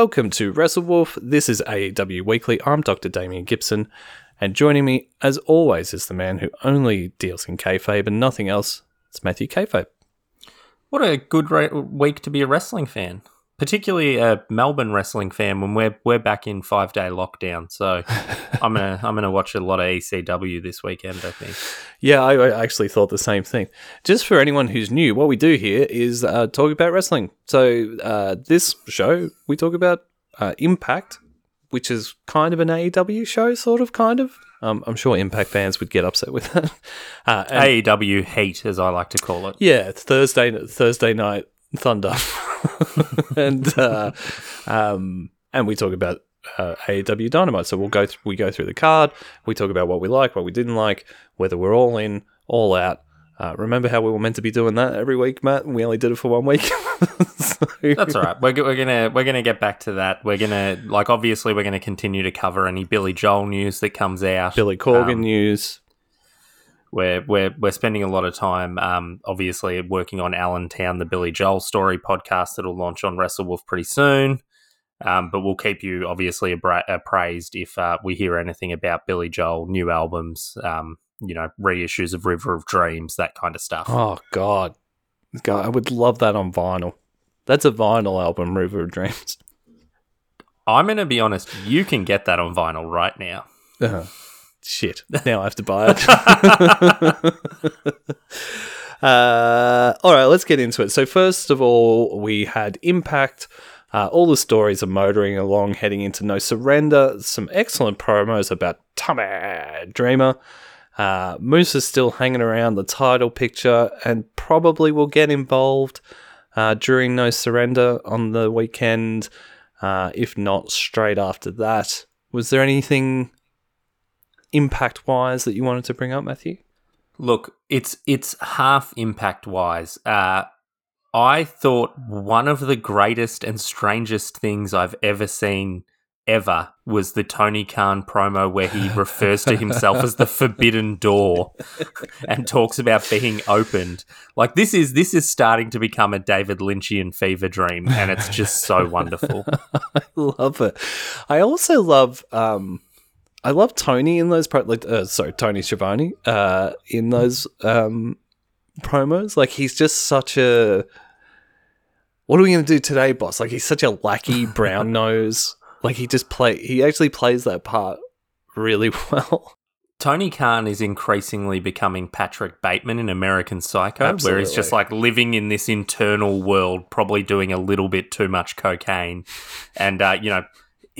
welcome to WrestleWolf. This is AEW Weekly. I'm Dr. Damien Gibson, and joining me, as always, is the man who only deals in kayfabe and nothing else. It's Matthew Kayfabe. What a good re- week to be a wrestling fan, particularly a Melbourne wrestling fan when we're we're back in five day lockdown. So I'm gonna I'm gonna watch a lot of ECW this weekend. I think. Yeah, I, I actually thought the same thing. Just for anyone who's new, what we do here is uh, talk about wrestling. So uh, this show we talk about uh, Impact, which is kind of an AEW show, sort of, kind of. Um, I'm sure Impact fans would get upset with that. Uh, AEW heat, as I like to call it. Yeah, Thursday Thursday night thunder, and uh, um, and we talk about uh, AEW Dynamite. So we'll go th- we go through the card. We talk about what we like, what we didn't like, whether we're all in, all out. Uh, remember how we were meant to be doing that every week, Matt? And we only did it for one week. So- That's all right. We're, we're gonna we're gonna get back to that. We're gonna like obviously we're gonna continue to cover any Billy Joel news that comes out. Billy Corgan Um, news. We're we're we're spending a lot of time, um, obviously working on Allentown, the Billy Joel story podcast that'll launch on WrestleWolf pretty soon. Um, but we'll keep you obviously abra- appraised if uh, we hear anything about Billy Joel, new albums, um, you know, reissues of River of Dreams, that kind of stuff. Oh God, God, I would love that on vinyl. That's a vinyl album, River of Dreams. I'm going to be honest, you can get that on vinyl right now. Uh, shit. Now I have to buy it. uh, all right, let's get into it. So, first of all, we had Impact. Uh, all the stories are motoring along, heading into No Surrender. Some excellent promos about Tommy Dreamer. Uh, Moose is still hanging around the title picture and probably will get involved uh, during No Surrender on the weekend, uh, if not straight after that. Was there anything impact wise that you wanted to bring up, Matthew? Look, it's it's half impact wise. Uh, I thought one of the greatest and strangest things I've ever seen ever was the Tony Khan promo where he refers to himself as the forbidden door and talks about being opened. Like this is this is starting to become a David Lynchian fever dream and it's just so wonderful. I love it. I also love um I love Tony in those pro- like uh, sorry Tony Schiavone uh in those um promos. Like he's just such a what are we going to do today boss? Like he's such a lackey brown nose. Like he just play he actually plays that part really well. Tony Khan is increasingly becoming Patrick Bateman in American Psycho, where he's just like living in this internal world, probably doing a little bit too much cocaine, and uh, you know,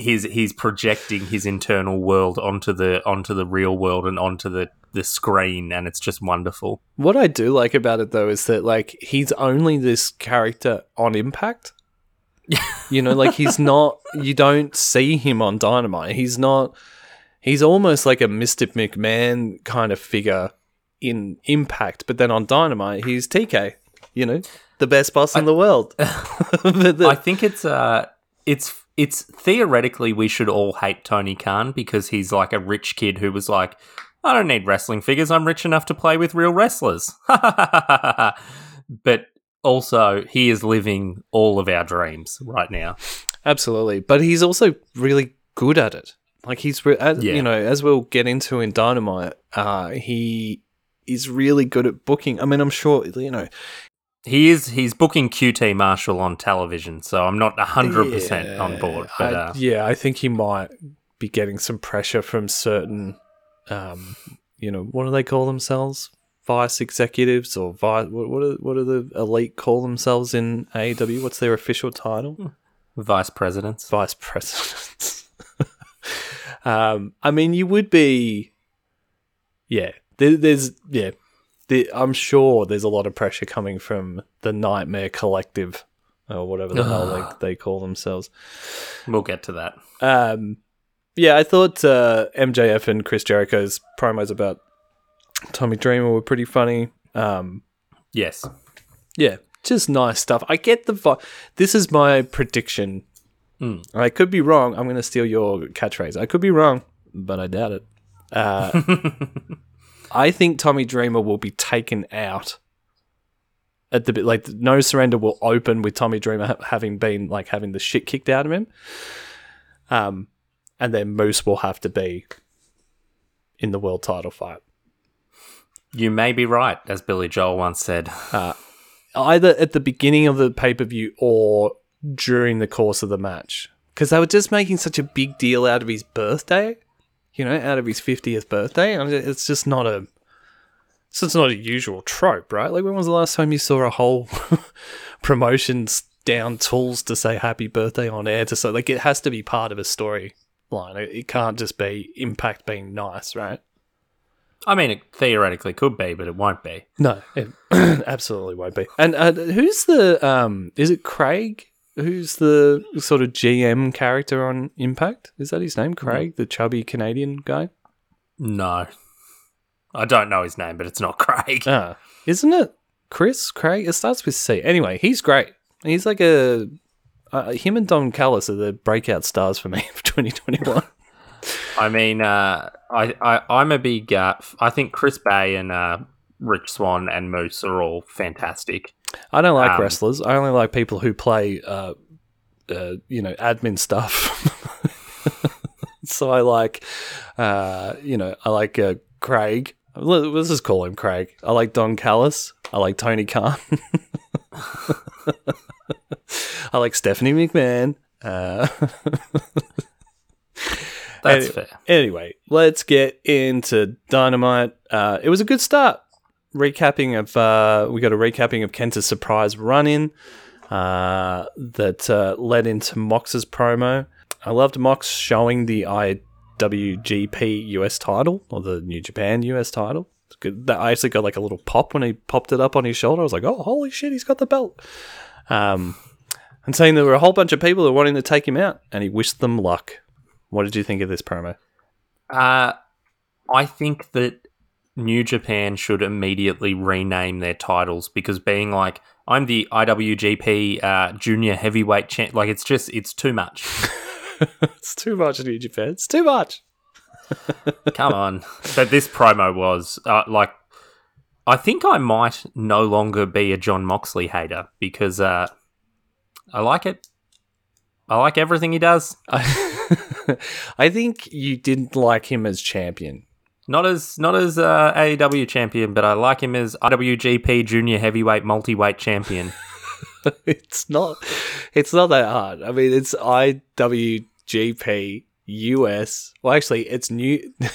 he's he's projecting his internal world onto the onto the real world and onto the the screen, and it's just wonderful. What I do like about it though is that like he's only this character on Impact. you know, like he's not you don't see him on Dynamite. He's not he's almost like a Mr. McMahon kind of figure in Impact, but then on Dynamite he's TK, you know, the best boss in the world. The- I think it's uh it's it's theoretically we should all hate Tony Khan because he's like a rich kid who was like, I don't need wrestling figures. I'm rich enough to play with real wrestlers. but also, he is living all of our dreams right now. Absolutely, but he's also really good at it. Like he's, re- as, Yeah. you know, as we'll get into in Dynamite, uh, he is really good at booking. I mean, I'm sure you know. He is he's booking QT Marshall on television, so I'm not hundred percent on board. But I, uh, yeah, I think he might be getting some pressure from certain, um, you know, what do they call themselves? Vice executives or vice? What, what are what are the elite call themselves in AEW? What's their official title? vice presidents. vice presidents. um, I mean, you would be, yeah. There, there's, yeah. There, I'm sure there's a lot of pressure coming from the Nightmare Collective or whatever the hell they, they call themselves. We'll get to that. Um, yeah, I thought uh, MJF and Chris Jericho's promos about Tommy Dreamer were pretty funny. Um, Yes. yeah, just nice stuff. I get the vi- This is my prediction. Mm. I could be wrong. I'm going to steal your catchphrase. I could be wrong, but I doubt it. Uh, I think Tommy Dreamer will be taken out at the bit like no surrender will open with Tommy Dreamer ha- having been like having the shit kicked out of him. Um, and then Moose will have to be in the world title fight. You may be right, as Billy Joel once said. either at the beginning of the pay per view or during the course of the match. Because they were just making such a big deal out of his birthday, you know, out of his 50th birthday. I mean, it's just not a. So It's not a usual trope, right? Like, when was the last time you saw a whole promotions down tools to say happy birthday on air? To say, like, it has to be part of a storyline. It, it can't just be Impact being nice, right? I mean, it theoretically could be, but it won't be. No, it absolutely won't be. And uh, who's the um? Is it Craig? Who's the sort of GM character on Impact? Is that his name? Craig, the chubby Canadian guy. No. I don't know his name, but it's not Craig. Ah, isn't it Chris Craig? It starts with C. Anyway, he's great. He's like a uh, him and Don Callis are the breakout stars for me for 2021. I mean, uh, I, I, I'm a big. Uh, I think Chris Bey and uh, Rich Swann and Moose are all fantastic. I don't like Um, wrestlers. I only like people who play, uh, uh, you know, admin stuff. so I like, uh, you know, I like uh, Craig. Let- Let's just call him Craig. I like Don Callis. I like Tony Khan. I like Stephanie McMahon. Uh, That's Anyway- fair. Anyway, let's get into Dynamite. Uh, it was a good start. Recapping of uh, we got a recapping of Kenta's surprise run in uh, that uh, led into Mox's promo. I loved Mox showing the IWGP US title or the New Japan US title. That- I actually got like a little pop when he popped it up on his shoulder. I was like, "Oh, holy shit, he's got the belt!" Um, and saying there were a whole bunch of people that wanting to take him out, and he wished them luck. What did you think of this promo? Uh, I think that New Japan should immediately rename their titles because being like, I'm the IWGP uh, Junior Heavyweight Champ, like it's just, it's too much. it's too much New Japan. It's too much. Come on. But this promo was uh, like, I think I might no longer be a Jon Moxley hater because uh, I like it. I like everything he does. I, I think you didn't like him as champion. Not as not as uh, AEW champion, but I like him as IWGP Junior Heavyweight Multi-Weight Champion. it's not. It's not that hard. I mean, it's IWGP US. Well, actually, it's new.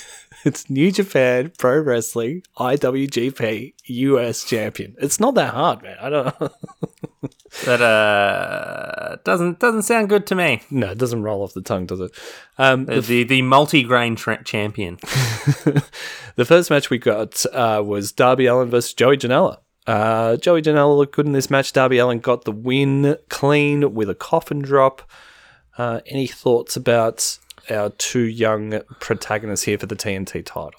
It's New Japan Pro Wrestling IWGP US champion. It's not that hard, man. I don't. that uh doesn't doesn't sound good to me. no, it doesn't roll off the tongue, does it? Um, The the, the multi-grain tra- champion. the first match we got uh, was Darby Allin versus Joey Janela. Uh, Joey Janela looked good in this match. Darby Allin got the win clean with a coffin drop. Uh, any thoughts about our two young protagonists here for the TNT title?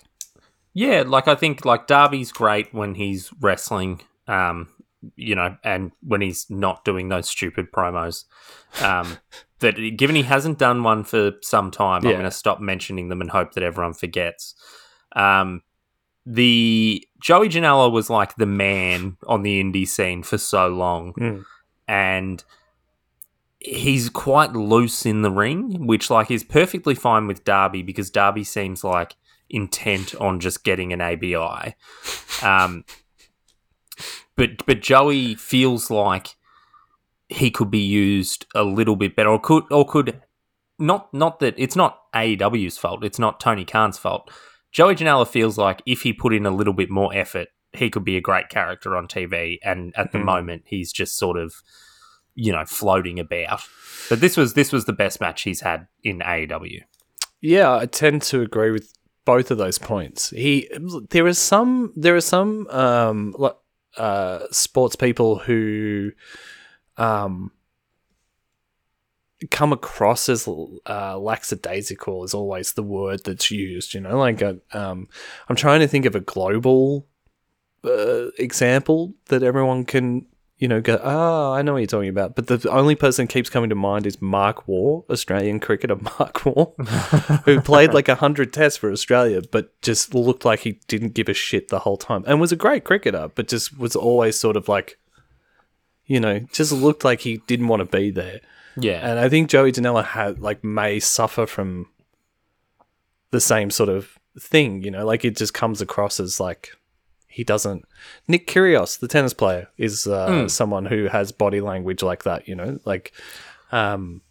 Yeah, like I think like Darby's great when he's wrestling, um, you know, and when he's not doing those stupid promos. Um, that given he hasn't done one for some time, I'm going to stop mentioning them and hope that everyone forgets. Um, the Joey Janela was like the man on the indie scene for so long, Mm. and he's quite loose in the ring, which like is perfectly fine with Darby because Darby seems like intent on just getting an ABI. Um, but but Joey feels like he could be used a little bit better, or could or could not not that it's not AEW's fault. It's not Tony Khan's fault. Joey Janela feels like if he put in a little bit more effort, he could be a great character on TV. And at the Mhm. moment, he's just sort of you know floating about. But this was this was the best match he's had in AEW. Yeah, I tend to agree with both of those points. He there are some there are some um uh sports people who um come across as uh, lackadaisical is always the word that's used. You know, like a, um, I'm trying to think of a global uh, example that everyone can. You know, go, oh, I know what you're talking about. But the only person that keeps coming to mind is Mark Waugh, Australian cricketer Mark Waugh, who played like 100 tests for Australia, but just looked like he didn't give a shit the whole time and was a great cricketer, but just was always sort of like You know, just looked like he didn't want to be there. Yeah. And I think Joey Janela had like may suffer from the same sort of thing, you know, like it just comes across as like he doesn't. Nick Kyrgios, the tennis player, is uh, Mm. someone who has body language like that, you know, like um,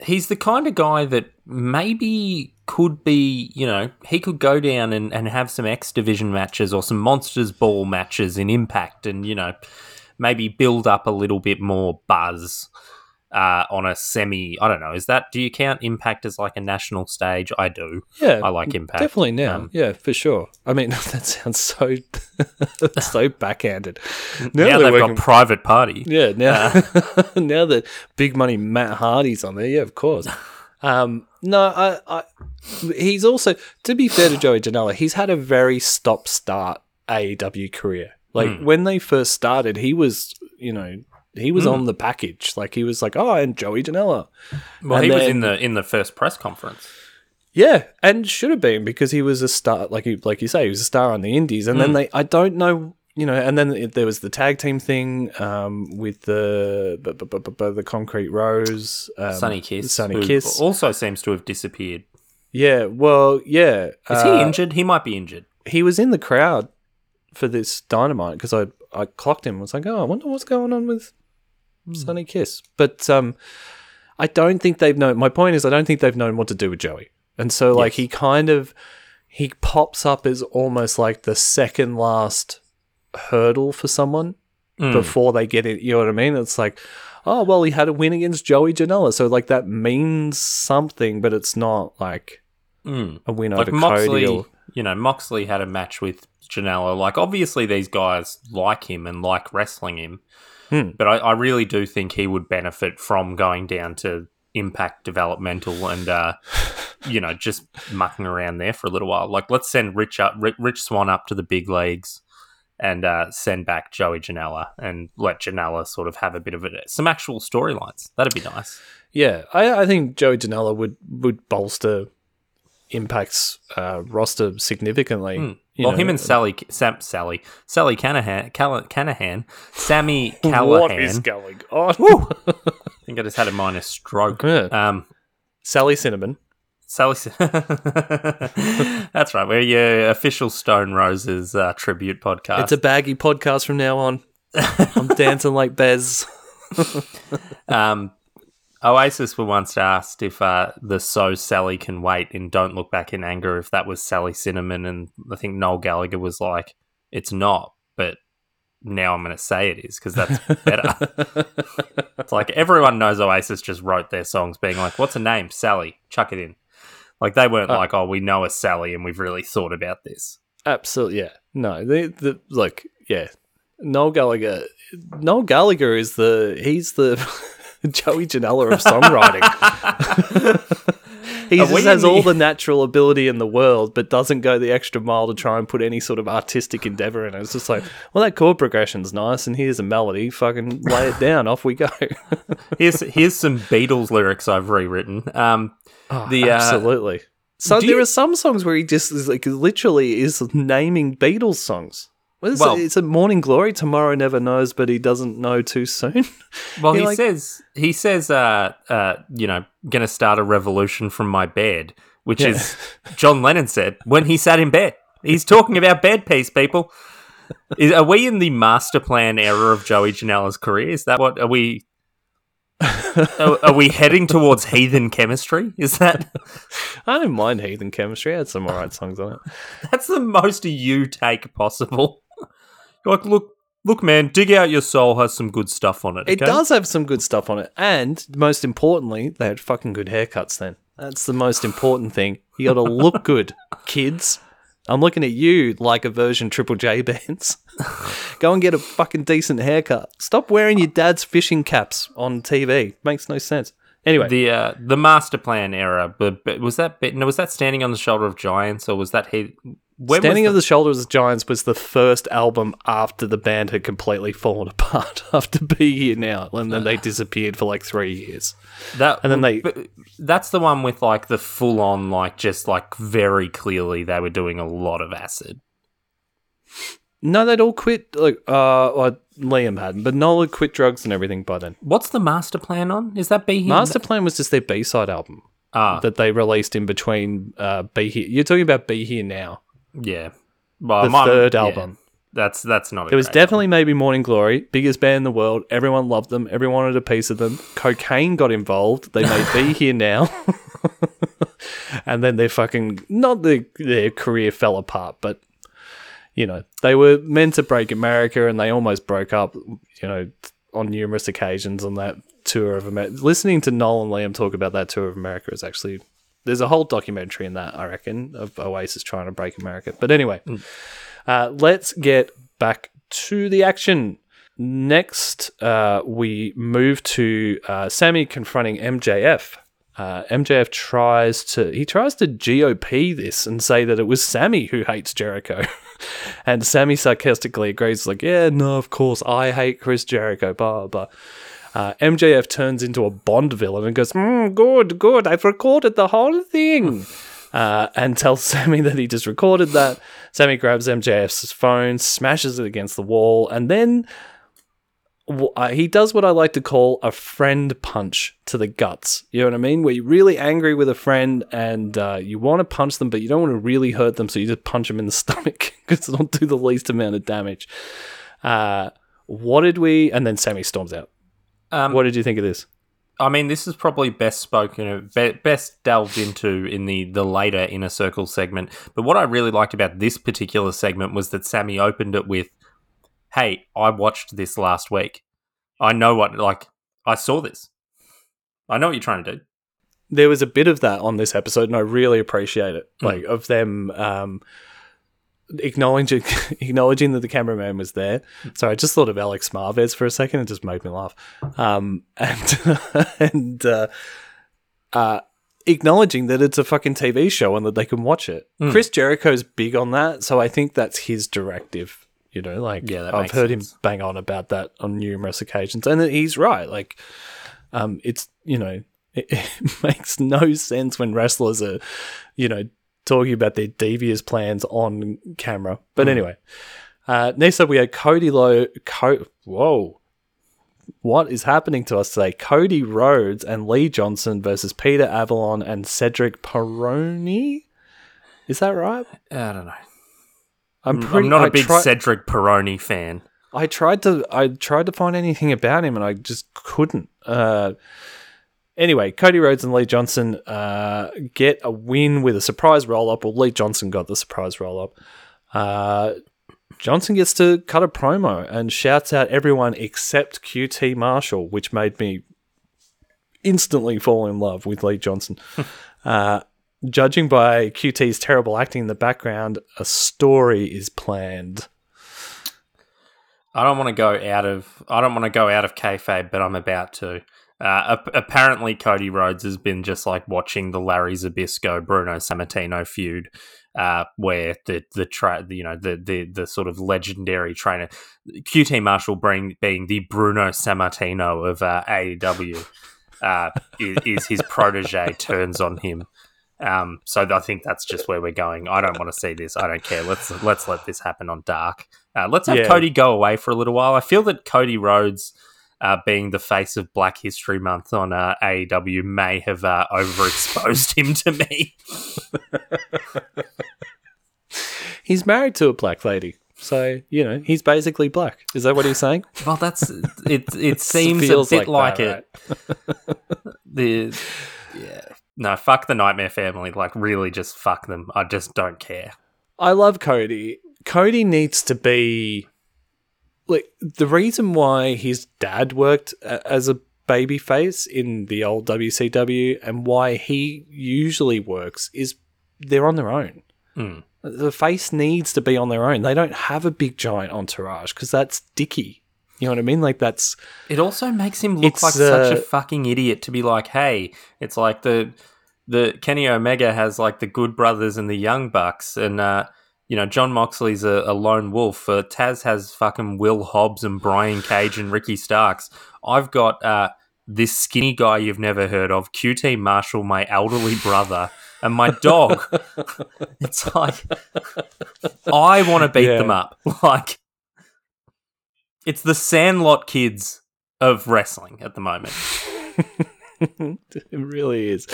he's the kind of guy that maybe could be, you know, he could go down and, and have some X Division matches or some Monsters Ball matches in Impact and, you know, maybe build up a little bit more buzz uh, on a semi. I don't know. Is that, do you count Impact as like a national stage? I do. yeah, I like Impact. Definitely now, Um, yeah, for sure. I mean, that sounds so so backhanded. Now, they're they've working- got Private Party. Yeah, now now that big money Matt Hardy's on there, yeah, of course. Um, no, I, I, he's also to be fair to Joey Janela, he's had a very stop start AEW career. Like Hmm. when they first started, he was, you know, he was Hmm. on the package. Like he was like, oh, and Joey Janela. Well, And he was in the in the first press conference. Yeah, and should have been because he was a star. Like you, like you say, he was a star on the Indies, and then Mm. they. I don't know, you know, and then there was the tag team thing um, with the bu- bu- bu- the Concrete Rose, um, Sunny Kiss. Sunny Kiss. Also seems to have disappeared. Yeah, well, yeah. Is uh, he injured? He might be injured. He was in the crowd for this Dynamite because I I clocked him. I was like, oh, I wonder what's going on with Hmm. Sunny Kiss. But um, I don't think they've known. My point is, I don't think they've known what to do with Joey, and so like Yes. he kind of he pops up as almost like the second last hurdle for someone Mm. before they get it. You know what I mean? It's like. Oh well, he had a win against Joey Janela, so like that means something, but it's not like Mm. a win Like over Moxley, Cody. Or, you know, Moxley had a match with Janela. Like, obviously, these guys like him and like wrestling him, Hmm. but I, I really do think he would benefit from going down to Impact Developmental and, uh, you know, just mucking around there for a little while. Like, let's send Rich up, Rich, Rich Swann up to the big leagues. And uh, send back Joey Janela and let Janela sort of have a bit of it, some actual storylines. That'd be nice. Yeah, I, I think Joey Janela would would bolster Impact's uh, roster significantly. Mm. Well, know. him and Sally, Sam, Sally, Sally Canahan, Call- Canahan, Sammy What Callahan. is going on? I think I just had a minor stroke. Yeah. Um, Sally Cinnamon. Sally, that's right. We're your official Stone Roses uh, tribute podcast. It's a baggy podcast from now on. I'm dancing like Bez. um, Oasis were once asked if uh, the "So Sally Can Wait" in "Don't Look Back in Anger" if that was Sally Cinnamon, and I think Noel Gallagher was like, "It's not," but now I'm going to say it is because that's better. It's like everyone knows Oasis just wrote their songs being like, what's a name? Sally. Chuck it in. Like they weren't Uh, like, oh, we know a Sally and we've really thought about this. Absolutely, yeah. No, the the look, yeah. Noel Gallagher. Noel Gallagher is the he's the Joey Janela of songwriting. he Are just has in all the- the natural ability in the world, but doesn't go the extra mile to try and put any sort of artistic endeavor in it. It's just like, well, that chord progression's nice, and here's a melody. Fucking lay it down. Off we go. Here's here's some Beatles lyrics I've rewritten. Um, Oh, The, uh, absolutely. So there you- are some songs where he just is like literally is naming Beatles songs. What is Well- it? It's a Morning Glory. Tomorrow never knows, but he doesn't know too soon. well, he like- says he says, uh, uh, you know, gonna start a revolution from my bed, which Yeah. is John Lennon said when he sat in bed. He's talking about bed peace, people. Is, are we in the master plan era of Joey Janela's career? Is that what are we? are, are we heading towards heathen chemistry? Is that I don't mind Heathen Chemistry. I had some alright songs on it. that's the most you take possible? Like, look, look, man, dig out your soul has some good stuff on it. It okay? does have some good stuff on it, and most importantly, they had fucking good haircuts. Then that's the most important thing. You got to look good, kids. I'm looking at you like a version Triple J bands. Go and get a fucking decent haircut. Stop wearing your dad's fishing caps on TV. Makes no sense. Anyway, the uh, the master plan era, but, but was that bit, no, was that standing on the shoulder of giants or was that he? When Standing of the Shoulders of Giants was the first album after the band had completely fallen apart after Be Here Now, and then they disappeared for like three years. that and then they that's the one with like the full on like just like very clearly they were doing a lot of acid. No, they'd all quit. Like, uh, well, Liam hadn't, but Noel had quit drugs and everything by then. What's the master plan on? Is that Be Here? Master Plan was just their B side album ah, that they released in between uh, Be Here. You're talking about Be Here Now, yeah. Well, the my- third yeah, album. That's that's not. A It was definitely maybe Morning Glory, biggest band in the world. Everyone loved them. Everyone wanted a piece of them. Cocaine got involved. They may Be Here Now. and then their fucking, not the, their career fell apart, but, you know, they were meant to break America and they almost broke up, you know, on numerous occasions on that tour of America. Listening to Noel and Liam talk about that tour of America is actually, there's a whole documentary in that, I reckon, of Oasis trying to break America. But anyway. Uh, let's get back to the action. Next, uh, we move to uh, Sammy confronting MJF. Uh, MJF tries to he tries to GOP this and say that it was Sammy who hates Jericho, and Sammy sarcastically agrees, like, "Yeah, no, of course I hate Chris Jericho." Blah blah. Uh, MJF turns into a Bond villain and goes, mm, "Good, good, I've recorded the whole thing." uh, and tells Sammy that he just recorded that. Sammy grabs MJF's phone, smashes it against the wall, and then uh, he does what I like to call a friend punch to the guts. You know what I mean? Where you're really angry with a friend and uh, you want to punch them, but you don't want to really hurt them, so you just punch them in the stomach because it'll do the least amount of damage. Uh, what did we? And then Sammy storms out. Um, What did you think of this? I mean, this is probably best spoken, best delved into in the the later inner circle segment. But what I really liked about this particular segment was that Sammy opened it with, "Hey, I watched this last week. I know what like I saw this. I know what you're trying to do." there was a bit of that on this episode, and I really appreciate it. Mm. Like of them um, acknowledging acknowledging that the cameraman was there. So I just thought of Alex Marvez for a second. It just made me laugh. Um, and and uh, uh, acknowledging that it's a fucking TV show and that they can watch it. Mm. Chris Jericho's big on that, so I think that's his directive. You know, like Yeah, I've heard sense. him bang on about that on numerous occasions, and he's right. Like, um, it's you know, it, it makes no sense when wrestlers are, you know, talking about their devious plans on camera. But Mm. anyway, uh, next up we had Cody Lowe. Co- Whoa. What is happening to us today? Cody Rhodes and Lee Johnson versus Peter Avalon and Cedric Peroni. Is that right? I don't know. I'm I'm, pretty. not a big tri- Cedric Peroni fan. I tried to I tried to find anything about him and I just couldn't. Uh, anyway, Cody Rhodes and Lee Johnson uh, get a win with a surprise roll up. Well, Lee Johnson got the surprise roll up. Uh, Johnson gets to cut a promo and shouts out everyone except QT Marshall, which made me instantly fall in love with Lee Johnson. uh, judging by QT's terrible acting in the background, a story is planned. I don't want to go out of I don't want to go out of kayfabe, but I'm about to. Uh, ap- apparently, Cody Rhodes has been just like watching the Larry Zbyszko Bruno Sammartino feud, uh, where the the tra- you know the, the the sort of legendary trainer QT Marshall being being the Bruno Sammartino of uh, AEW uh, is, is his protege turns on him. Um, so I think that's just where we're going. I don't want to see this. I don't care. Let's let's let this happen on Dark. Uh, let's have Yeah. Cody go away for a little while. I feel that Cody Rhodes, uh, being the face of Black History Month on uh, AEW, may have uh, overexposed him to me. He's married to a black lady. So, you know, he's basically black. Is that what he's saying? Well, that's it. It seems a bit like, that, it. The yeah, no, fuck the Nightmare Family. Like, really, just fuck them. I just don't care. I love Cody. Cody needs to be like the reason why his dad worked as a baby face in the old WCW and why he usually works is they're on their own. Hmm. The face needs to be on their own. They don't have a big giant entourage because that's dicky. You know what I mean? Like that's It also makes him look like such a uh, fucking idiot to be like, hey, it's like the the Kenny Omega has like the Good Brothers and the Young Bucks, and uh, you know Jon Moxley's a, a lone wolf. Uh, Taz has fucking Will Hobbs and Brian Cage and Ricky Starks. I've got uh, this skinny guy you've never heard of, QT Marshall, my elderly brother, and my dog. it's like I want to beat Yeah. them up, like. It's the Sandlot kids of wrestling at the moment. it really is.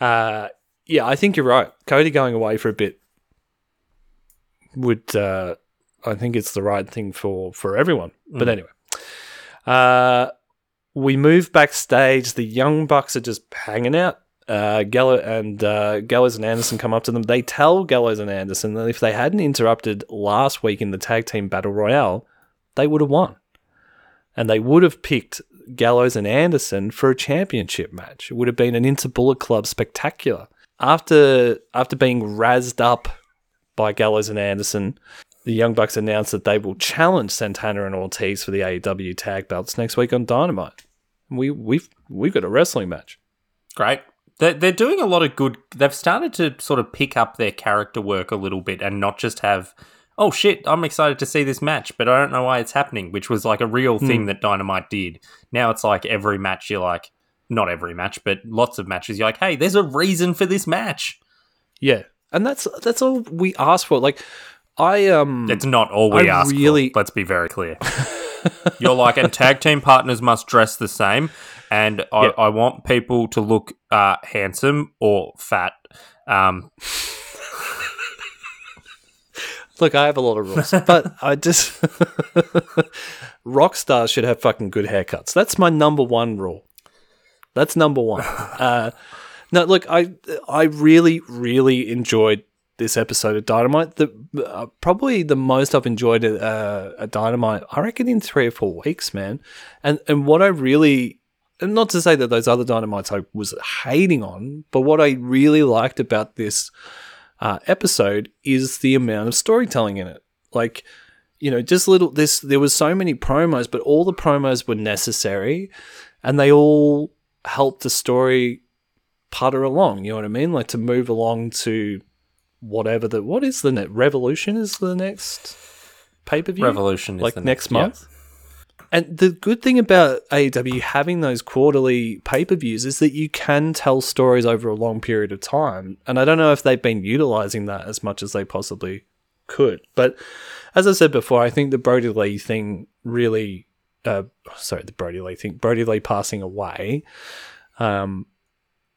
Uh, yeah, I think you're right. Cody going away for a bit would, uh, I think it's the right thing for for everyone. But Mm. anyway, uh, we move backstage. The Young Bucks are just hanging out. Uh, Gallo and uh, Gallows and Anderson come up to them. They tell Gallows and Anderson that if they hadn't interrupted last week in the tag team battle royale, they would have won, and they would have picked Gallows and Anderson for a championship match. It would have been an Inter Bullet Club spectacular. After after being razzed up by Gallows and Anderson, the Young Bucks announced that they will challenge Santana and Ortiz for the AEW tag belts next week on Dynamite. We we've we've got a wrestling match. Great. They're, they're doing a lot of good. They've started to sort of pick up their character work a little bit and not just have, oh shit, I'm excited to see this match, but I don't know why it's happening, which was like a real hmm. thing that Dynamite did. Now it's like every match you're like, not every match, but lots of matches you're like, hey, there's a reason for this match. Yeah, and that's that's all we ask for. Like, I um, It's not all we I ask really- for. Let's be very clear. You're like, and tag team partners must dress the same, and I, Yep. I want people to look uh, handsome or fat. Um, Look, I have a lot of rules, but I just rock stars should have fucking good haircuts. That's my number one rule. That's number one. Uh, no, look, I I really really enjoyed this episode of Dynamite. The uh, probably the most I've enjoyed a, uh, a Dynamite, I reckon, in three or four weeks, man. And and what I really and not to say that those other Dynamites I was hating on, but what I really liked about this uh, episode is the amount of storytelling in it. Like, you know, just little this. There was so many promos, but all the promos were necessary, and they all helped the story putter along. You know what I mean? Like to move along to whatever the what is the net revolution is the next pay per view Revolution is like next yeah. month. And the good thing about AEW having those quarterly pay per views is that you can tell stories over a long period of time. And I don't know if they've been utilizing that as much as they possibly could. But as I said before, I think the Brodie Lee thing really, uh, sorry, the Brodie Lee thing, Brodie Lee passing away, um,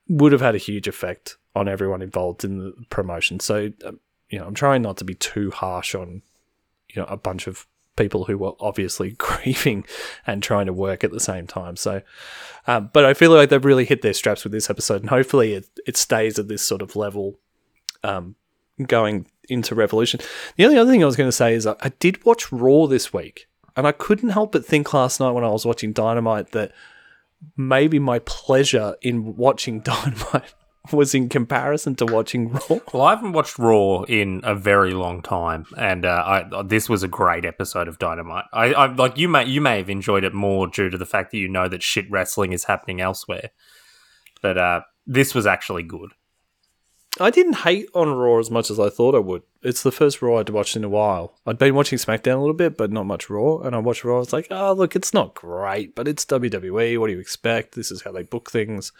would have had a huge effect on everyone involved in the promotion. So, um, you know, I'm trying not to be too harsh on, you know, a bunch of people who were obviously grieving and trying to work at the same time. So, um, but I feel like they've really hit their straps with this episode, and hopefully it, it stays at this sort of level um, going into Revolution. The only other thing I was going to say is I, I did watch Raw this week, and I couldn't help but think last night when I was watching Dynamite that maybe my pleasure in watching Dynamite was in comparison to watching Raw. Well, I haven't watched Raw in a very long time, and uh, I, this was a great episode of Dynamite. I, I like you may you may have enjoyed it more due to the fact that you know that shit wrestling is happening elsewhere, but uh, this was actually good. I didn't hate on Raw as much as I thought I would. It's the first Raw I'd watched in a while. I'd been watching SmackDown a little bit, but not much Raw. And I watched Raw. I was like, oh, look, it's not great, but it's WWE. What do you expect? This is how they book things.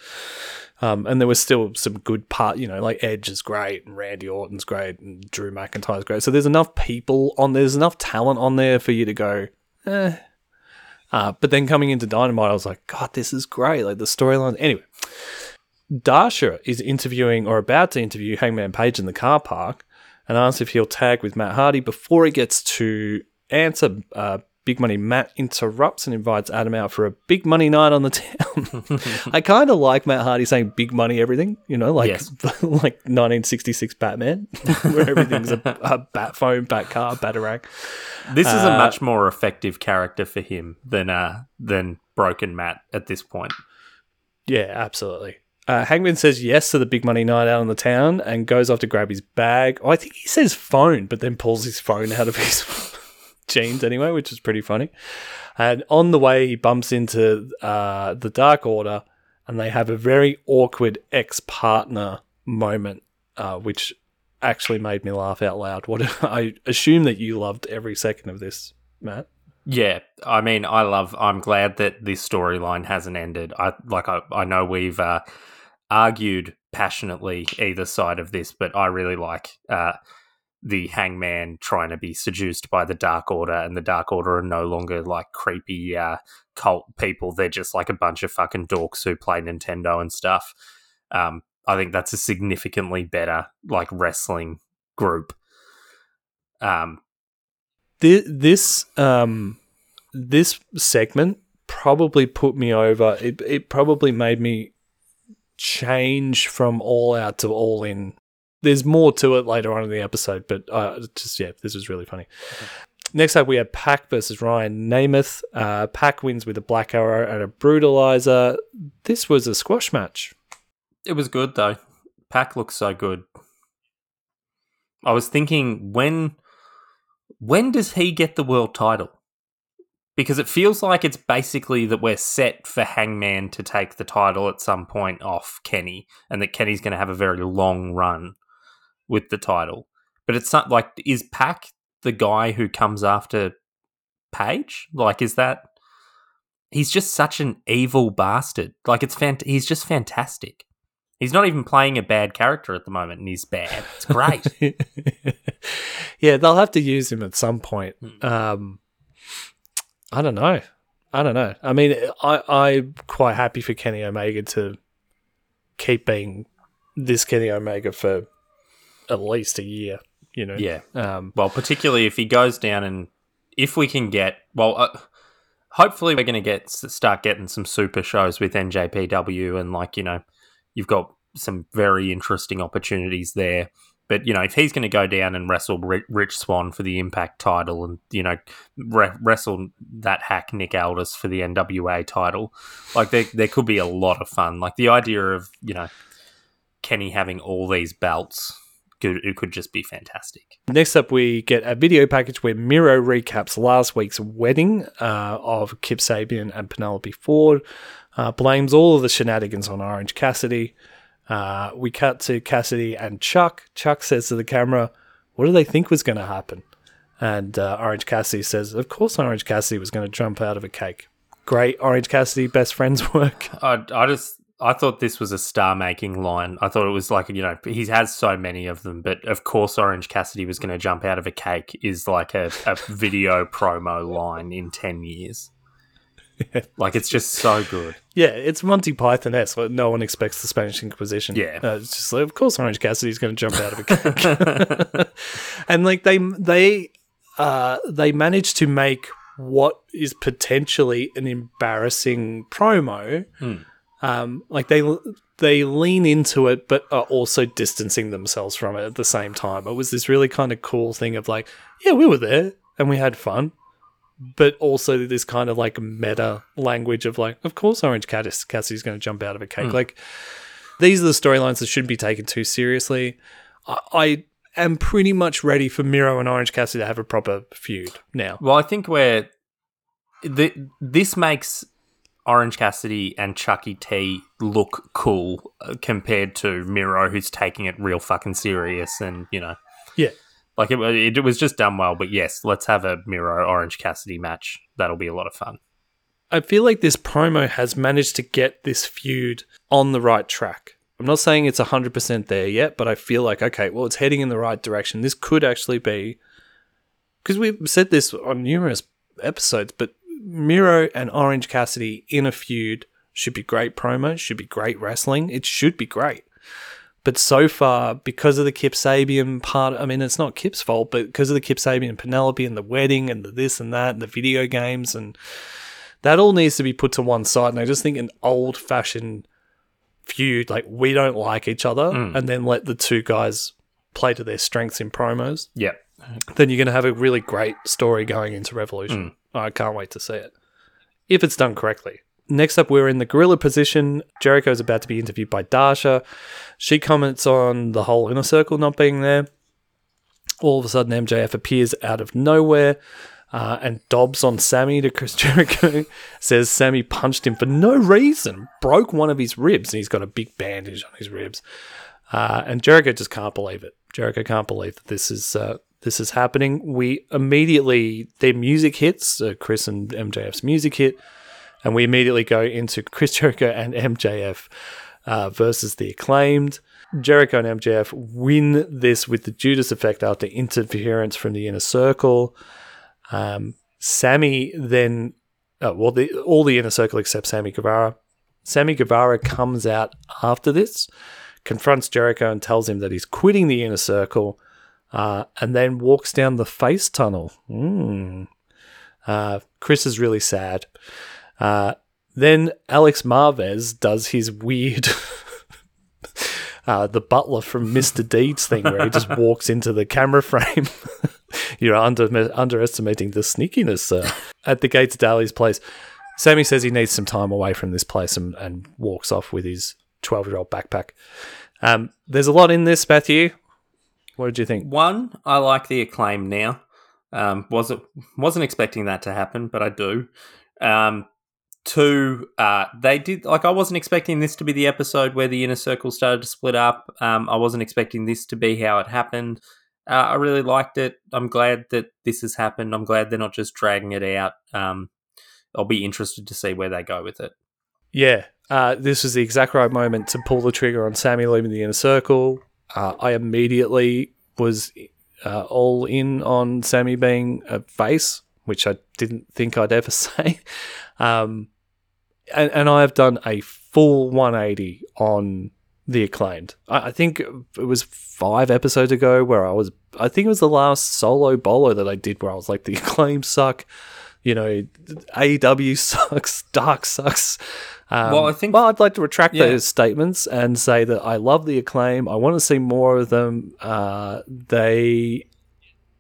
Um, and there was still some good part, you know, like Edge is great, and Randy Orton's great, and Drew McIntyre's great. So there's enough people on there's enough talent on there for you to go, eh. Uh, but then coming into Dynamite, I was like, God, this is great. Like the storyline. Anyway, Dasha is interviewing or about to interview Hangman Page in the car park and asks if he'll tag with Matt Hardy before he gets to answer. Uh, Big Money Matt interrupts and invites Adam out for a big money night on the town. I kind of like Matt Hardy saying big money everything, you know, like Yes. like 1966 Batman, where everything's a, a bat phone, bat car, batarang. This is a Uh, much more effective character for him than uh, than Broken Matt at this point. Yeah, absolutely. Uh, Hangman says yes to the big money night out in the town and goes off to grab his bag. Oh, I think he says phone, but then pulls his phone out of his jeans anyway, which is pretty funny. And on the way, he bumps into uh, the Dark Order, and they have a very awkward ex-partner moment, uh, which actually made me laugh out loud. What I assume that you loved every second of this, Matt. Yeah, I mean, I love. I'm glad that this storyline hasn't ended. I like. I, I know we've uh, argued passionately either side of this, but I really like uh, the hangman trying to be seduced by the Dark Order, and the Dark Order are no longer like creepy uh, cult people. They're just like a bunch of fucking dorks who play Nintendo and stuff. Um, I think that's a significantly better like wrestling group. Um, This this um this segment probably put me over. It it probably made me change from all out to all in. There's more to it later on in the episode, but uh, just yeah, this was really funny. Next up, we have PAC versus Ryan Nemeth. Uh, PAC wins with a black arrow and a brutalizer. This was a squash match. It was good though. PAC looks so good. I was thinking when when does he get the world title? Because it feels like it's basically that we're set for Hangman to take the title at some point off Kenny, and that Kenny's going to have a very long run with the title. But it's not like is PAC the guy who comes after Page? Like, is that he's just such an evil bastard? Like, it's fant- he's just fantastic. He's not even playing a bad character at the moment, and he's bad. It's great. yeah, they'll have to use him at some point. Hmm. Um, I don't know. I don't know. I mean, I, I'm quite happy for Kenny Omega to keep being this Kenny Omega for at least a year. You know. yeah. Um, Well, particularly if he goes down and if we can get well, uh, hopefully we're going to get start getting some super shows with NJPW and like you know, you've got some very interesting opportunities there. But you know, if he's going to go down and wrestle Rich Swann for the Impact title, and you know, re- wrestle that hack Nick Aldis for the NWA title, like there there could be a lot of fun. Like the idea of you know, Kenny having all these belts. Could, it could just be fantastic. Next up, we get a video package where Miro recaps last week's wedding uh, of Kip Sabian and Penelope Ford, uh, blames all of the shenanigans on Orange Cassidy. Uh, we cut to Cassidy and Chuck. Chuck says to the camera, What do they think was going to happen? And uh, Orange Cassidy says, Of course, Orange Cassidy was going to jump out of a cake. Great Orange Cassidy best friends work. I, I just I thought this was a star making line. I thought it was like you know he has so many of them, but of course Orange Cassidy was going to jump out of a cake is like a, a video promo line in ten years. Like it's just so good. Yeah, it's Monty Python esque. No one expects the Spanish Inquisition. Yeah. uh, it's just like, of course, Orange Cassidy's going to jump out of a cake, and like they they uh they managed to make what is potentially an embarrassing promo. Hmm. Um, like they they lean into it, but are also distancing themselves from it at the same time. It was this really kind of cool thing of like, yeah, we were there and we had fun but also this kind of like meta language of like, of course, Orange Cass- Cassidy's going to jump out of a cake. Like, these are the storylines that shouldn't be taken too seriously. I, I am pretty much ready for Miro and Orange Cassidy to have a proper feud now. Well, I think we're the, this makes Orange Cassidy and Chucky T look cool uh, compared to Miro, who's taking it real fucking serious, and you know, Yeah. Like it, it, was just done well. But yes, let's have a Miro Orange Cassidy match. That'll be a lot of fun. I feel like this promo has managed to get this feud on the right track. I'm not saying it's 100% there yet, but I feel like, okay, well, it's heading in the right direction. This could actually be. Because we've said this on numerous episodes, but Miro and Orange Cassidy in a feud should be great promo, should be great wrestling. It should be great. But so far, because of the Kip Sabian part, I mean, it's not Kip's fault, but because of the Kip Sabian Penelope and the wedding and the this and that and the video games and that all needs to be put to one side. And I just think an old fashioned feud, like we don't like each other, mm. and then let the two guys play to their strengths in promos, Yeah, then you're going to have a really great story going into Revolution. Mm. I can't wait to see it. If it's done correctly. Next up, we're in the gorilla position. Jericho's about to be interviewed by Dasha. She comments on the whole inner circle not being there. All of a sudden, MJF appears out of nowhere uh, and dobs on Sammy to Chris Jericho. says Sammy punched him for no reason, broke one of his ribs, and he's got a big bandage on his ribs. Uh, and Jericho just can't believe it. Jericho can't believe that this is uh, this is happening. We immediately their music hits. Uh, Chris and MJF's music hit, and we immediately go into Chris Jericho and MJF uh, versus the acclaimed. Jericho and MJF win this with the Judas effect after interference from the inner circle. Um, Sammy then, uh, well, the, all the inner circle except Sammy Guevara. Sammy Guevara comes out after this, confronts Jericho and tells him that he's quitting the inner circle, uh, and then walks down the face tunnel. Mm. Uh, Chris is really sad. Uh, then Alex Marvez does his weird. Uh, the butler from Mr. Deeds thing, where he just walks into the camera frame. You're under, underestimating the sneakiness, sir. At the gates of Daily's place, Sammy says he needs some time away from this place and, and walks off with his 12 year old backpack. Um, there's a lot in this, Matthew. What did you think? One, I like the acclaim now. Um, wasn't wasn't expecting that to happen, but I do. Um, two, uh, they did like I wasn't expecting this to be the episode where the inner circle started to split up. Um, I wasn't expecting this to be how it happened. Uh, I really liked it. I'm glad that this has happened. I'm glad they're not just dragging it out. Um, I'll be interested to see where they go with it. Yeah, uh, this was the exact right moment to pull the trigger on Sammy leaving the inner circle. Uh, I immediately was uh, all in on Sammy being a face, which I didn't think I'd ever say. Um, and, and I have done a full 180 on the acclaimed. I, I think it was five episodes ago where I was, I think it was the last solo bolo that I did where I was like, the acclaim suck. You know, AEW sucks, Dark sucks. Um, Well, I think- Well, I'd like to retract Yeah. those statements and say that I love the acclaim. I want to see more of them. Uh, they,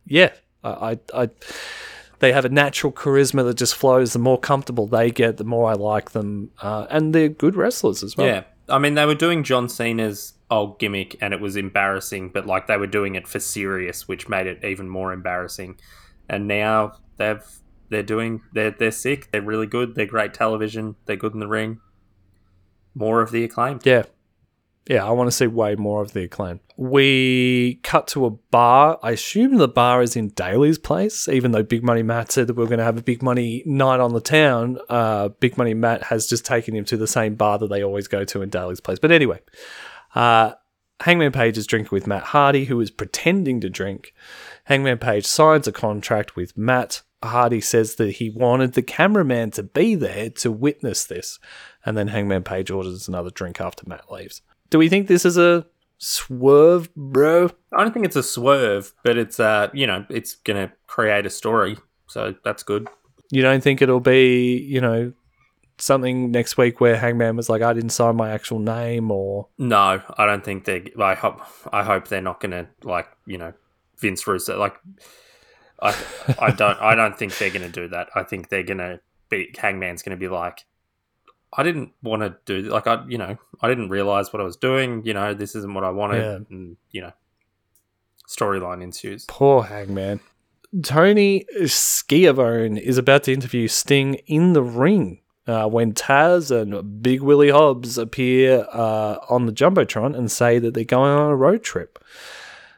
yeah, I, I, I, they have a natural charisma that just flows. The more comfortable they get, the more I like them, uh, and they're good wrestlers as well. Yeah. I mean, they were doing John Cena's old gimmick and it was embarrassing, but like they were doing it for serious, which made it even more embarrassing. And now they've they're doing they're they're sick. They're really good. They're great television. They're good in the ring. More of the acclaim. Yeah. Yeah, I want to see way more of the acclaim. We cut to a bar. I assume the bar is in Daily's place, even though Big Money Matt said that we are going to have a Big Money night on the town. Uh, Big Money Matt has just taken him to the same bar that they always go to in Daily's place. But anyway, uh, Hangman Page is drinking with Matt Hardy, who is pretending to drink. Hangman Page signs a contract with Matt. Hardy says that he wanted the cameraman to be there to witness this. And then Hangman Page orders another drink after Matt leaves. Do we think this is a swerve, bro? I don't think it's a swerve, but it's uh you know it's gonna create a story, so that's good. You don't think it'll be, you know, something next week where Hangman was like, I didn't sign my actual name or. No, I don't think they. I hope. I hope they're not gonna like you know Vince Russo. Like, I I don't. I don't think they're gonna do that. I think they're gonna be Hangman's gonna be like. I didn't want to do like I you know I didn't realize what I was doing. You know this isn't what I wanted, Yeah. and you know storyline ensues. Poor Hangman. Tony Schiavone is about to interview Sting in the ring uh, when Taz and Big Willie Hobbs appear uh, on the Jumbotron and say that they're going on a road trip.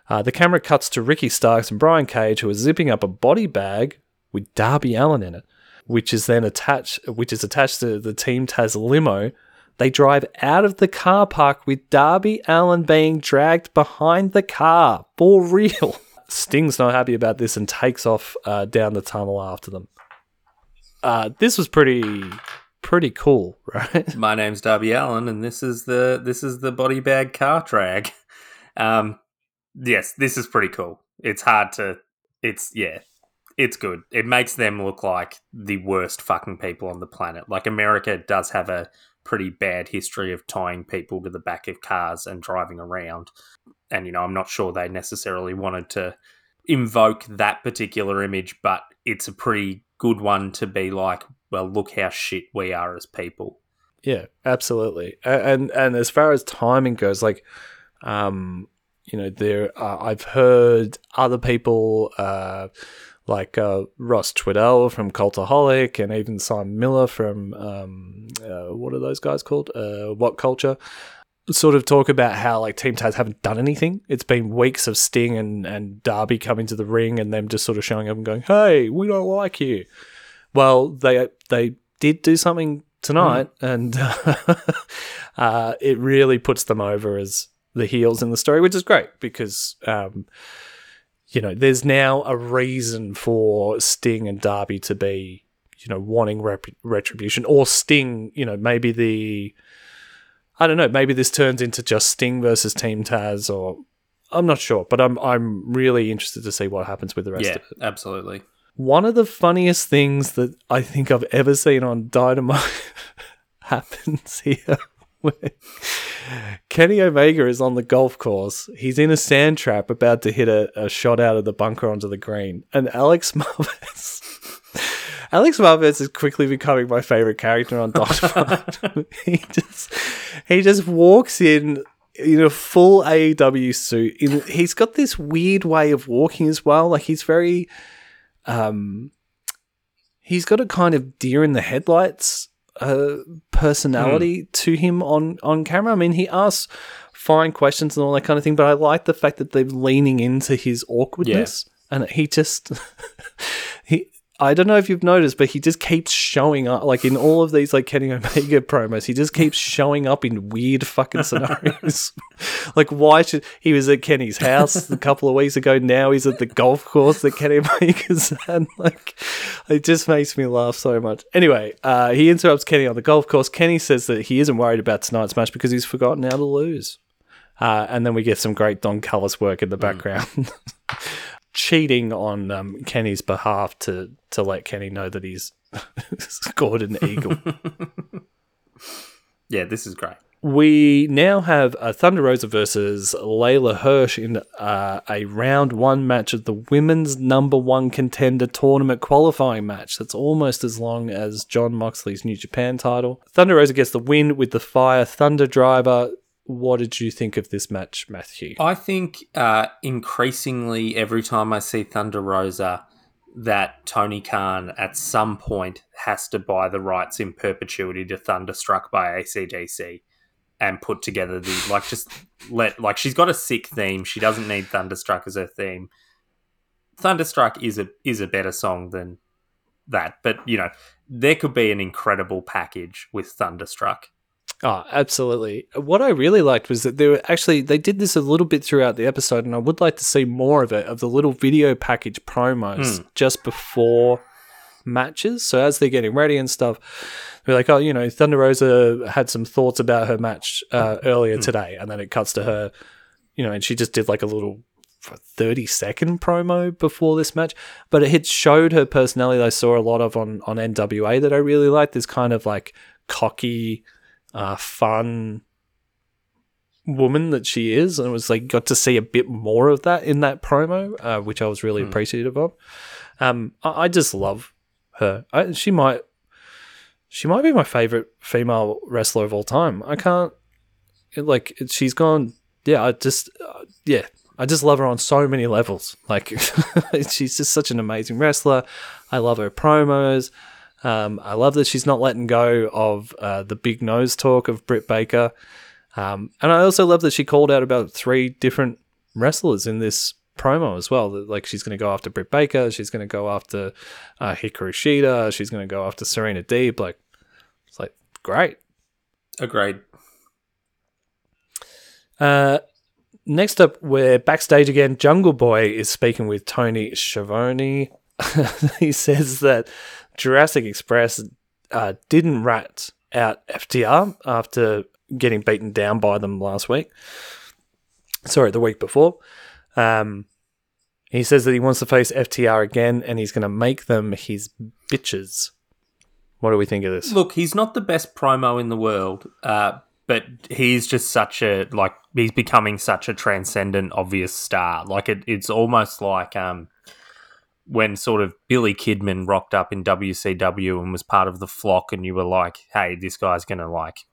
Uh, the camera cuts to Ricky Starks and Brian Cage, who are zipping up a body bag with Darby Allin in it, which is then attached, which is attached to the Team Taz limo. They drive out of the car park with Darby Allin being dragged behind the car for real. Sting's not happy about this and takes off uh, down the tunnel after them. Uh, this was pretty, pretty cool, right? My name's Darby Allin, and this is the this is the body bag car drag. Um, yes, this is pretty cool. It's hard to. It's yeah, it's good. It makes them look like the worst fucking people on the planet. Like America does have a pretty bad history of tying people to the back of cars and driving around. And you know, I'm not sure they necessarily wanted to invoke that particular image, but it's a pretty good one to be like, well, look how shit we are as people. Yeah, absolutely. A- And and as far as timing goes, like, um, you know, there uh, I've heard other people, uh, like uh, Ross Tweddell from Cultaholic, and even Simon Miller from um, uh, what are those guys called? Uh, what Culture? Sort of talk about how like Team Taz haven't done anything. It's been weeks of Sting and and Darby coming to the ring, and them just sort of showing up and going, "Hey, we don't like you." Well, they they did do something tonight, and uh, it really puts them over as the heels in the story, which is great because um, you know there's now a reason for Sting and Darby to be you know wanting rep- retribution, or Sting, you know maybe the I don't know, maybe this turns into just Sting versus Team Taz, or I'm not sure, but I'm I'm really interested to see what happens with the rest Yeah, of it. absolutely. One of the funniest things that I think I've ever seen on Dynamite happens here. Kenny Omega is on the golf course. He's in a sand trap about to hit a, a shot out of the bunker onto the green. And Alex Marvez. Alex Marvez is quickly becoming my favorite character on Dynamite. he just he just walks in in a full AEW suit. In, he's got this weird way of walking as well. Like he's very um he's got a kind of deer in the headlights uh, personality to him on on camera. I mean, he asks fine questions and all that kind of thing, but I like the fact that they're leaning into his awkwardness, and he just he. I don't know if you've noticed, but he just keeps showing up. Like in all of these, like Kenny Omega promos, he just keeps showing up in weird fucking scenarios. like, why should he was at Kenny's house a couple of weeks ago? Now he's at the golf course that Kenny Omega's at. Like, it just makes me laugh so much. Anyway, uh, he interrupts Kenny on the golf course. Kenny says that he isn't worried about tonight's match because he's forgotten how to lose. Uh, and then we get some great Don Callis work in the background. Cheating on um, Kenny's behalf to to let Kenny know that he's scored an eagle. Yeah, this is great. we now have uh, Thunder Rosa versus Leyla Hirsch in uh, a round one match of the women's number one contender tournament qualifying match. That's almost as long as Jon Moxley's New Japan title. Thunder Rosa gets the win with the Fire Thunder Driver. What did you think of this match, Matthew? I think uh, increasingly every time I see Thunder Rosa, that Tony Khan at some point has to buy the rights in perpetuity to Thunderstruck by ACDC and put together the like just let like she's got a sick theme. She doesn't need Thunderstruck as her theme. Thunderstruck is a is a better song than that, but you know there could be an incredible package with Thunderstruck. Oh, absolutely. What I really liked was that they were actually they did this a little bit throughout the episode, and I would like to see more of it of the little video package promos just before matches. So as they're getting ready and stuff, they're like, "Oh, you know, Thunder Rosa had some thoughts about her match uh, earlier today," and then it cuts to her, you know, and she just did like a little 30 second promo before this match but it had showed her personality that i saw a lot of on on nwa that i really liked this kind of like cocky uh, fun woman that she is, and it was like got to see a bit more of that in that promo, uh, which I was really appreciative of. Um, I, I just love her. I, she might, she might be my favorite female wrestler of all time. I can't, it, like, it- she's gone. Yeah, I just, uh, yeah, I just love her on so many levels. Like, she's just such an amazing wrestler. I love her promos. Um, I love that she's not letting go of uh, the big nose talk of Britt Baker. Um, and I also love that she called out about three different wrestlers in this promo as well. That, like she's going to go after Britt Baker, she's going to go after uh, Hikaru Shida, she's going to go after Serena Deeb. Like, it's like great. Agreed. Uh, next up, we're backstage again. Jungle Boy is speaking with Tony Schiavone. he says that Jurassic Express uh, didn't rat out FTR after getting beaten down by them last week. Sorry, the week before. Um, he says that he wants to face FTR again and he's going to make them his bitches. What do we think of this? Look, he's not the best promo in the world, uh, but he's just such a like he's becoming such a transcendent, obvious star. Like it, it's almost like um, when sort of Billy Kidman rocked up in WCW and was part of the flock, and you were like, "Hey, this guy's gonna like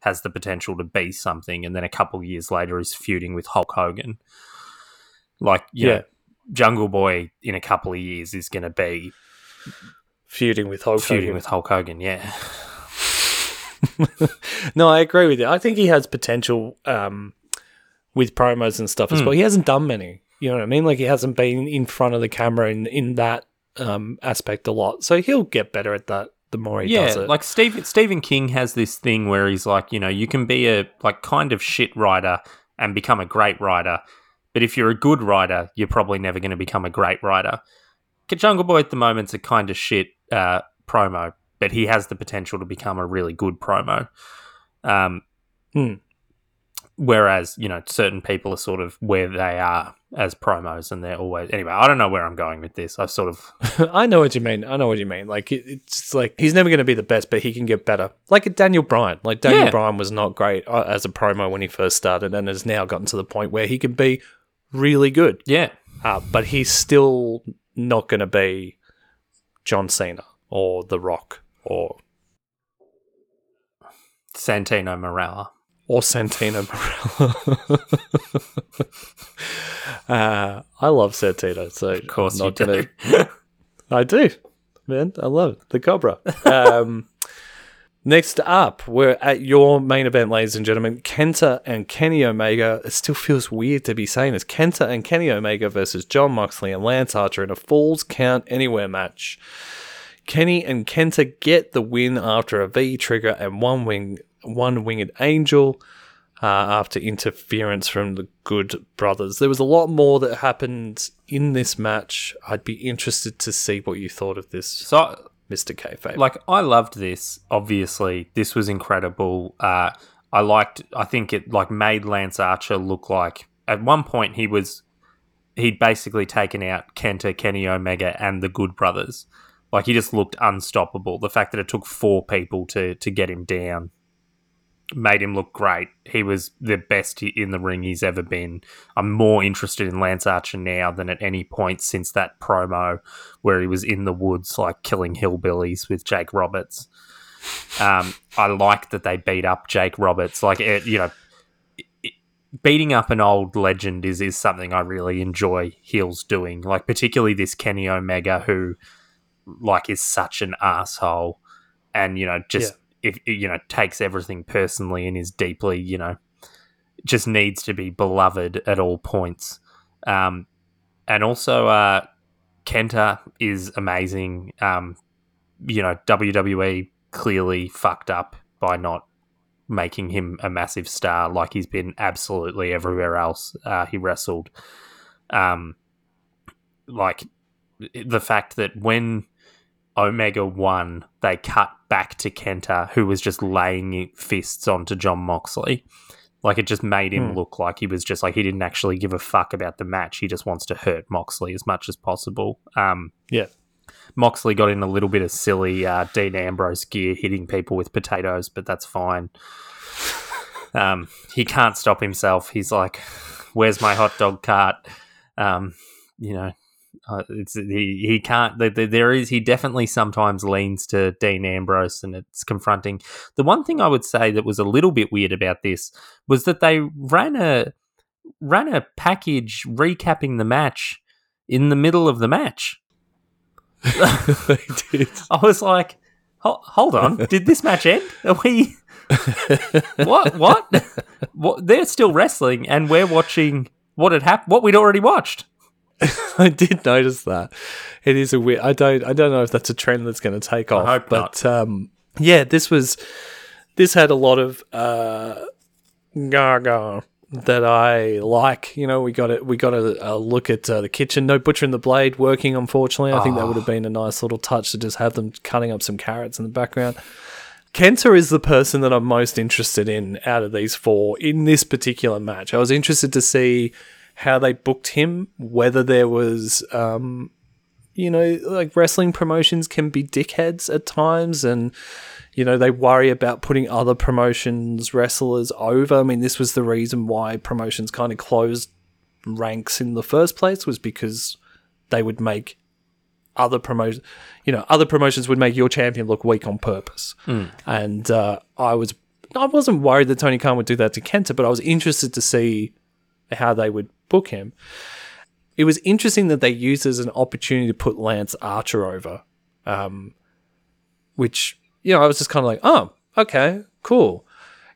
has the potential to be something," and then a couple years later, he's feuding with Hulk Hogan. Like, Yeah. know, Jungle Boy in a couple of years is going to be Feuding with Hulk feuding Hogan. with Hulk Hogan. Yeah. no, I agree with you. I think he has potential um, with promos and stuff as Hmm. well. He hasn't done many. You know what I mean? Like he hasn't been in front of the camera in in that um, aspect a lot. So he'll get better at that the more he yeah, does it. like Steve, Stephen King has this thing where he's like, you know, you can be a like kind of shit writer and become a great writer. But if you're a good writer, you're probably never going to become a great writer. Jungle Boy at the moment's a kind of shit uh, promo, but he has the potential to become a really good promo. Um, Hmm. Whereas, you know, certain people are sort of where they are as promos and they're always. Anyway, I don't know where I'm going with this. I sort of. I know what you mean. I know what you mean. Like it's like he's never going to be the best, but he can get better. Like Daniel Bryan. Like Daniel Yeah. Bryan was not great uh, as a promo when he first started, and has now gotten to the point where he can be really good. Yeah. Uh, but he's still not going to be John Cena or The Rock or Santino Marella. Or Santino Marella. uh, I love Santino, so Of course, I'm you not gonna. do. I do, man. I love it. The Cobra. Um, next up, we're at your main event, ladies and gentlemen. Kenta and Kenny Omega. It still feels weird to be saying this. Kenta and Kenny Omega versus Jon Moxley and Lance Archer in a Falls Count Anywhere match. Kenny and Kenta get the win after a V trigger and one wing, one winged angel. Uh, after interference from the Good Brothers, there was a lot more that happened in this match. I'd be interested to see what you thought of this, So, Mister Kayfabe. like, I loved this. Obviously, this was incredible. Uh, I liked. I think it like made Lance Archer look like at one point he was he'd basically taken out Kenta, Kenny Omega, and the Good Brothers. Like he just looked unstoppable. The fact that it took four people to to get him down made him look great. He was the best in the ring he's ever been. I'm more interested in Lance Archer now than at any point since that promo where he was in the woods like killing hillbillies with Jake Roberts. Um, I like that they beat up Jake Roberts. Like it, you know, it- beating up an old legend is is something I really enjoy heels doing. Like particularly this Kenny Omega who like is such an asshole and you know just if you know takes everything personally and is deeply you know just needs to be beloved at all points. Um and also uh Kenta is amazing. Um you know WWE clearly fucked up by not making him a massive star like he's been absolutely everywhere else uh, he wrestled. Um like the fact that when Omega won, they cut back to Kenta, who was just laying fists onto Jon Moxley. Like it just made him Hmm. look like he was just like he didn't actually give a fuck about the match. He just wants to hurt Moxley as much as possible. Um, Yeah. Moxley got in a little bit of silly uh, Dean Ambrose gear, hitting people with potatoes, but that's fine. Um, he can't stop himself. He's like, "Where's my hot dog cart?" Um, you know, uh, it's he he can't. th- th- There is he definitely sometimes leans to Dean Ambrose, and it's confronting. The one thing I would say that was a little bit weird about this was that they ran a ran a package recapping the match in the middle of the match. they did. I was like, "Hold on, did this match end? Are we what? What? what? They're still wrestling, and we're watching what had happened. What we'd already watched." I did notice that. It is a weird. I don't. I don't know if that's a trend that's going to take off. hope but um, yeah, this was. This had a lot of uh, gaga that I like. You know, we got it. We got a, a look at uh, the kitchen. No butcher and the blade working. Unfortunately, I think that would have been a nice little touch to just have them cutting up some carrots in the background. Kenta is the person that I'm most interested in out of these four in this particular match. I was interested to see how they booked him, whether there was, um, you know, like wrestling promotions can be dickheads at times, and you know they worry about putting other promotions wrestlers over. I mean, this was the reason why promotions kind of closed ranks in the first place was because they would make other promotions, you know, other promotions would make your champion look weak on purpose. And uh, I was, I wasn't worried that Tony Khan would do that to Kenta, but I was interested to see how they would book him. It was interesting that they used as an opportunity to put Lance Archer over, um, which you know I was just kind of like, oh, okay, cool.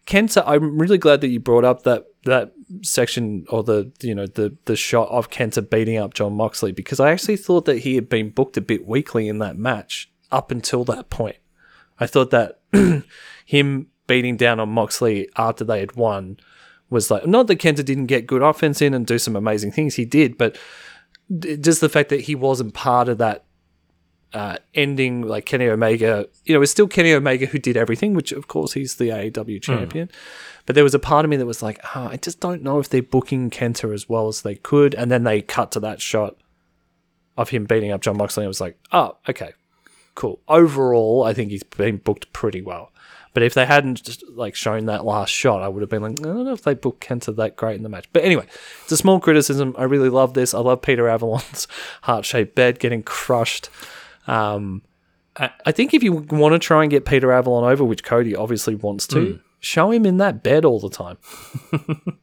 Kenta, I'm really glad that you brought up that that section or the you know the the shot of Kenta beating up Jon Moxley because I actually thought that he had been booked a bit weakly in that match up until that point. I thought that him beating down on Moxley after they had won was like not that Kenta didn't get good offense in and do some amazing things. He did, but just the fact that he wasn't part of that uh, ending like Kenny Omega. You know, it's still Kenny Omega who did everything, which of course he's the AEW hmm. champion. But there was a part of me that was like, oh, I just don't know if they're booking Kenta as well as they could. And then they cut to that shot of him beating up Jon Moxley. I was like, oh, okay, cool. Overall, I think he's been booked pretty well. But if they hadn't just like shown that last shot, I would have been like, I don't know if they booked Kenta that great in the match. But anyway, it's a small criticism. I really love this. I love Peter Avalon's heart shaped bed getting crushed. Um, I, I think if you want to try and get Peter Avalon over, which Cody obviously wants to, show him in that bed all the time.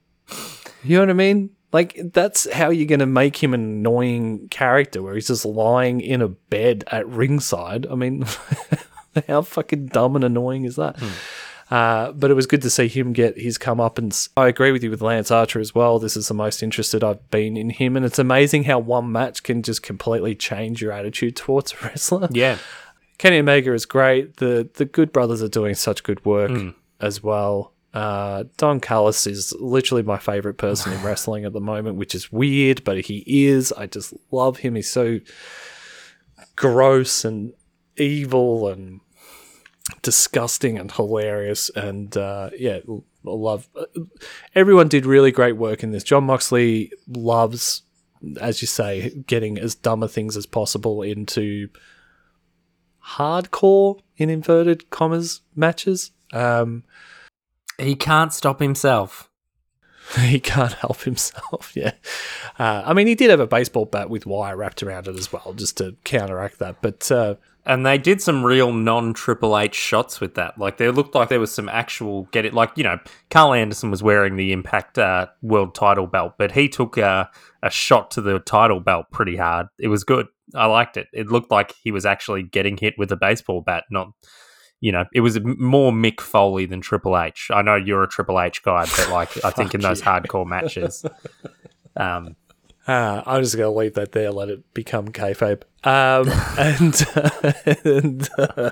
you know what I mean? Like that's how you're going to make him an annoying character, where he's just lying in a bed at ringside. I mean, how fucking dumb and annoying is that? Uh, but it was good to see him get his come up, and I agree with you with Lance Archer as well. This is the most interested I've been in him, and it's amazing how one match can just completely change your attitude towards a wrestler. Yeah. Kenny Omega is great. The the Good Brothers are doing such good work as well. Uh, Don Callis is literally my favorite person in wrestling at the moment, which is weird, but he is. I just love him. He's so gross and evil and disgusting and hilarious. And uh, yeah, love. Everyone did really great work in this. Jon Moxley loves, as you say, getting as dumber things as possible into hardcore in inverted commas matches. Um, He can't stop himself. he can't help himself. Yeah, uh, I mean, he did have a baseball bat with wire wrapped around it as well, just to counteract that. But uh, And they did some real non Triple H shots with that. Like there looked like there was some actual get it. Like you know, Karl Anderson was wearing the Impact uh, World Title belt, but he took uh, a shot to the title belt pretty hard. It was good. I liked it. It looked like he was actually getting hit with a baseball bat, not. You know, it was more Mick Foley than Triple H. I know you're a Triple H guy, but like I think in those hardcore matches, um, Uh, I'm just going to leave that there, let it become kayfabe. Um, and and uh,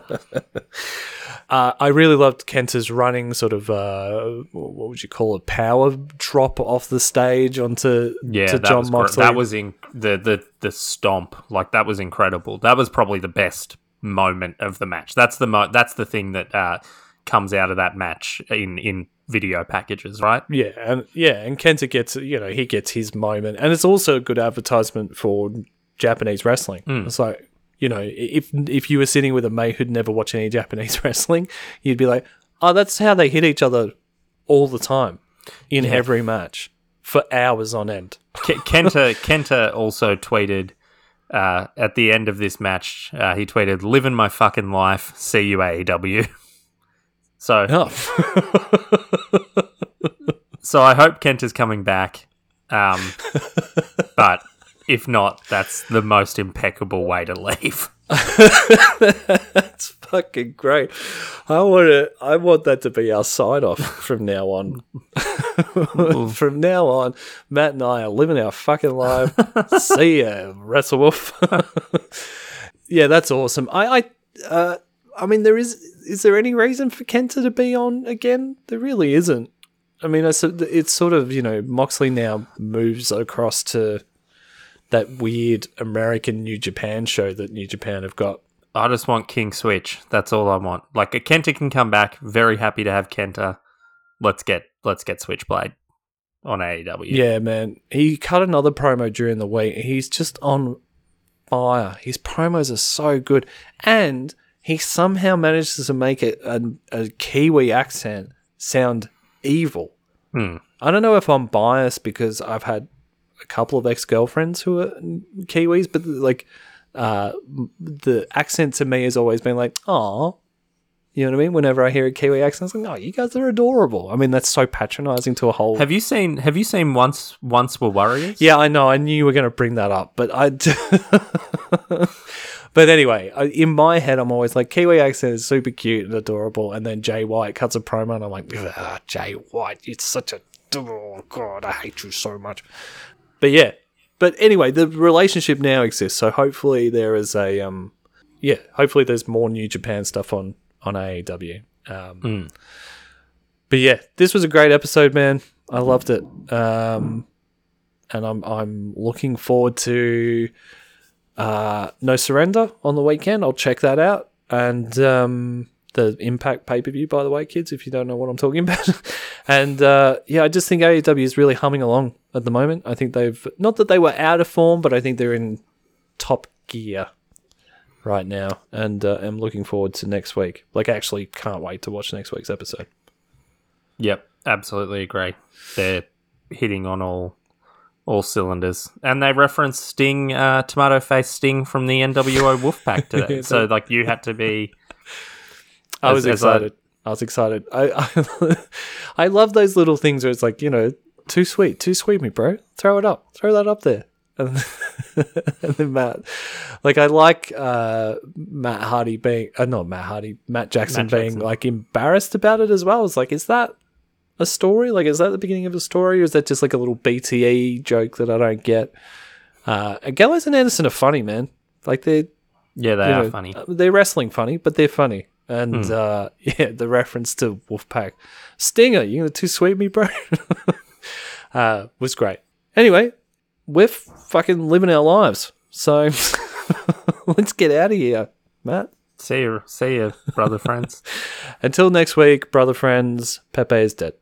uh, I really loved Kenta's running sort of, uh, what would you call it, power drop off the stage onto Yeah, to John gr- Moxley. that was in the the the stomp. Like that was incredible. That was probably the best moment of the match. That's the mo- that's the thing that uh, comes out of that match in in video packages, right? Yeah, and yeah, and Kenta gets you know he gets his moment, and it's also a good advertisement for Japanese wrestling. It's like you know if if you were sitting with a mate who'd never watched any Japanese wrestling, you'd be like, oh, that's how they hit each other all the time in every match for hours on end. Ke- Kenta Kenta also tweeted uh, at the end of this match. Uh, he tweeted, "Living my fucking life. See you AEW." so Oh, so I hope Kent is coming back. Um, but if not, that's the most impeccable way to leave. that's fucking great. I want to. I want that to be our sign off from now on. from now on, Matt and I are living our fucking life. See ya, WrestleWolf. yeah, that's awesome. I, I, uh, I mean, there is. Is there any reason for Kenta to be on again? There really isn't. I mean, it's, it's sort of you know Moxley now moves across to that weird American New Japan show that New Japan have got. I just want King Switch. That's all I want. Like a Kenta can come back. Very happy to have Kenta. Let's get let's get Switchblade on AEW. Yeah, man. He cut another promo during the week. He's just on fire. His promos are so good. And he somehow manages to make it a, a Kiwi accent sound evil. Hmm. I don't know if I'm biased because I've had a couple of ex girlfriends who are Kiwis, but like uh, the accent to me has always been like, oh, you know what I mean? Whenever I hear a Kiwi accent, I'm like, oh, you guys are adorable. I mean, that's so patronizing to a whole. Have you seen Have you seen Once Once Were Warriors? Yeah, I know. I knew you were going to bring that up, but I. but anyway, I, in my head, I'm always like Kiwi accent is super cute and adorable, and then Jay White cuts a promo, and I'm like, Jay White, it's such a oh god, I hate you so much. But yeah, but anyway, the relationship now exists, so hopefully there is a um, yeah, hopefully there's more New Japan stuff on on AEW. Um, But yeah, this was a great episode, man. I loved it. Um, and I'm I'm looking forward to uh, No Surrender on the weekend. I'll check that out. And um, the Impact pay per view, by the way, kids, if you don't know what I'm talking about. and uh, yeah, I just think AEW is really humming along at the moment. I think they've not that they were out of form, but I think they're in top gear right now, and uh, I'm looking forward to next week. Like, actually, can't wait to watch next week's episode. Yep, absolutely agree. They're hitting on all all cylinders, and they reference Sting, uh, tomato face Sting from the NWO Wolfpack today. so, like, you had to be. I was as- as I- excited. I, was excited. I, I I love those little things where it's like you know, too sweet, too sweet, me bro. Throw it up, throw that up there. And, and then Matt, like I like uh, Matt Hardy being, uh, not Matt Hardy, Matt Jackson Matt being Jackson. like embarrassed about it as well. It's like, is that a story? Like, is that the beginning of a story, or is that just like a little BTE joke that I don't get? Uh, and Gallows and Anderson are funny, man. Like they're yeah, they are know, funny. uh, They're wrestling funny, but they're funny. And Hmm. uh, yeah, the reference to Wolfpack Stinger, you gonna too sweet me, bro? uh, was great. Anyway, we're fucking living our lives, so let's get out of here, Matt. See you, see you, brother friends. Until next week, brother friends. Pepe is dead.